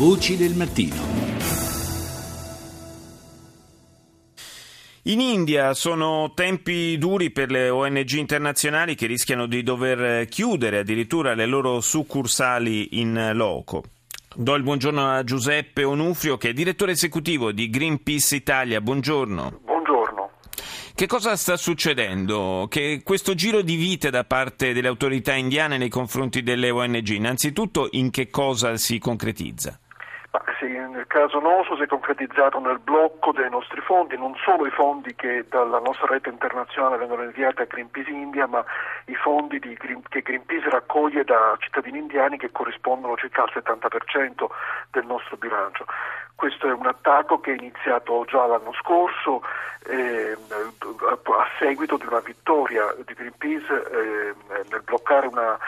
Voci del mattino. In India sono tempi duri per le ONG internazionali che rischiano di dover chiudere addirittura le loro succursali in loco. Do il buongiorno a Giuseppe Onufrio che è direttore esecutivo di Greenpeace Italia. Buongiorno. Buongiorno. Che cosa sta succedendo? Che questo giro di vite da parte delle autorità indiane nei confronti delle ONG, innanzitutto in che cosa si concretizza? Ma sì, nel caso nostro si è concretizzato nel blocco dei nostri fondi, non solo i fondi che dalla nostra rete internazionale vengono inviati a Greenpeace India, ma i fondi Green, che Greenpeace raccoglie da cittadini indiani che corrispondono circa al 70% del nostro bilancio. Questo è un attacco che è iniziato già l'anno scorso eh, a seguito di una vittoria di Greenpeace eh, nel bloccare una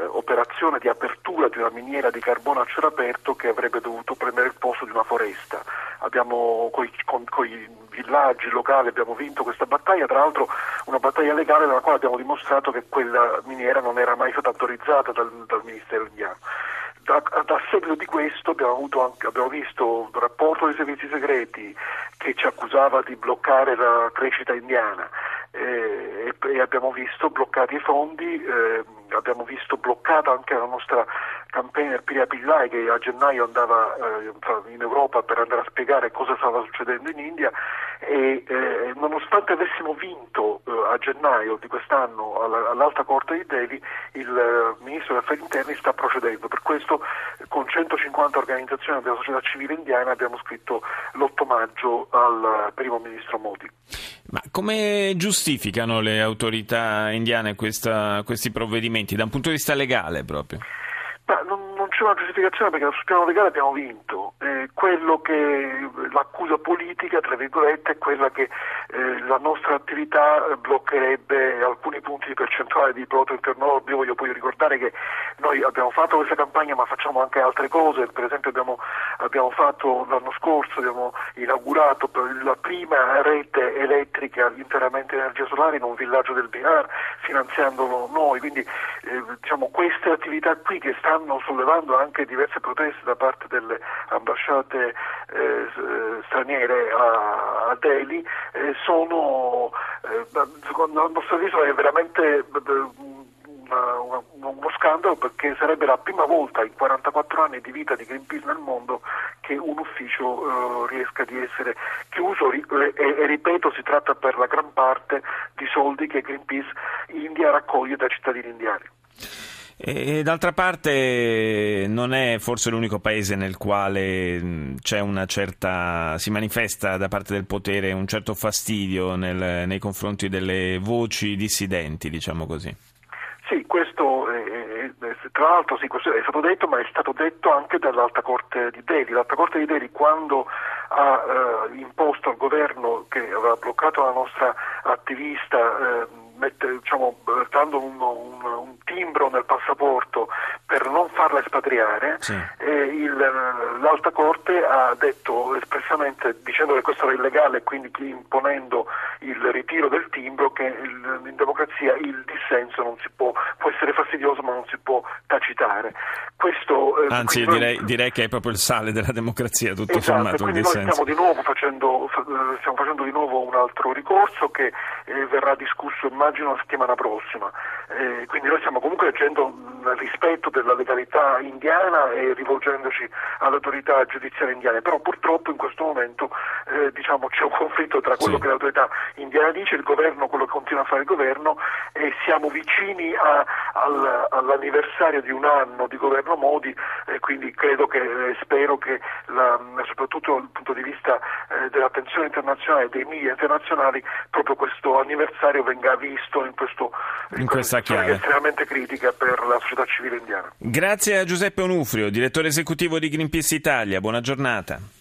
eh, operazione di apertura di una miniera di carbone a cielo aperto che avrebbe dovuto prendere il posto di una foresta. Abbiamo coi, con, coi villaggi locali abbiamo vinto questa battaglia, tra l'altro una battaglia legale nella quale abbiamo dimostrato che quella miniera non era mai stata autorizzata dal, dal Ministero indiano. Da, a seguito di questo abbiamo, anche, abbiamo, visto un rapporto dei servizi segreti che ci accusava di bloccare la crescita indiana eh, e, e, abbiamo visto bloccati i fondi. Eh, abbiamo visto bloccata anche la nostra campagna Piria Pillai che a gennaio andava eh, in Europa per andare a spiegare cosa stava succedendo in India. E eh, nonostante avessimo vinto eh, a gennaio di quest'anno alla, all'Alta Corte di Delhi il eh, Ministro degli Affari Interni sta procedendo, per questo con 150 organizzazioni della società civile indiana abbiamo scritto l'8 maggio al primo Ministro Modi. Ma come giustificano le autorità indiane questa, questi provvedimenti da un punto di vista legale proprio? Ma non, non c'è una giustificazione perché sul piano legale abbiamo vinto. Eh, che l'accusa politica, tra virgolette, è quella che eh, la nostra attività bloccherebbe alcuni punti di percentuale di prodotto interno lordo. Io voglio poi ricordare che noi abbiamo fatto questa campagna ma facciamo anche altre cose, per esempio abbiamo, abbiamo fatto l'anno scorso, abbiamo inaugurato la prima rete elettrica interamente in energia solare in un villaggio del Bihar, finanziandolo noi, quindi eh, diciamo, queste attività qui che stanno sollevando anche diverse proteste da parte delle ambasciate eh, straniere a, Delhi eh, sono, eh, secondo il nostro avviso, è veramente una, una, uno scandalo perché sarebbe la prima volta in 44 anni di vita di Greenpeace nel mondo che un ufficio eh, riesca di essere chiuso e, e, ripeto si tratta per la gran parte di soldi che Greenpeace India raccoglie dai cittadini indiani. E d'altra parte non è forse l'unico paese nel quale c'è una certa, si manifesta da parte del potere un certo fastidio nel, nei confronti delle voci dissidenti, diciamo così. Sì, questo è, tra l'altro sì, questo è stato detto, ma è stato detto anche dall'Alta Corte di Delhi. L'Alta Corte di Delhi quando ha eh, imposto al governo che aveva bloccato la nostra attivista eh, mette, diciamo, dando un, un, un, timbro nel passaporto per non farla espatriare, sì. il, l'Alta Corte ha detto espressamente, dicendo che questo era illegale e quindi imponendo il ritiro del timbro, che il, in democrazia il dissenso non si può, può essere fastidioso ma non si può tacitare. Questo, eh, Anzi, direi, noi... direi, che è proprio il sale della democrazia, tutto esatto, sommato. Quindi noi stiamo, di nuovo facendo, eh, stiamo facendo di nuovo un altro ricorso che eh, verrà discusso immagino la settimana prossima. Eh, quindi noi stiamo comunque agendo rispetto della legalità indiana e rivolgendoci alle autorità giudiziarie indiane, però purtroppo in questo momento eh, diciamo, c'è un conflitto tra quello sì. che l'autorità indiana dice, il governo, quello che continua a fare il governo e siamo vicini a, al, all'anniversario di un anno di governo Modi e quindi credo che, eh, spero che la, soprattutto dal punto di vista eh, dell'attenzione internazionale e dei media internazionali proprio questo anniversario venga visto in, questo, in, questa chiave estremamente critica per la società civile indiana. Grazie a Giuseppe Onufrio, direttore esecutivo di Greenpeace Italia, buona giornata.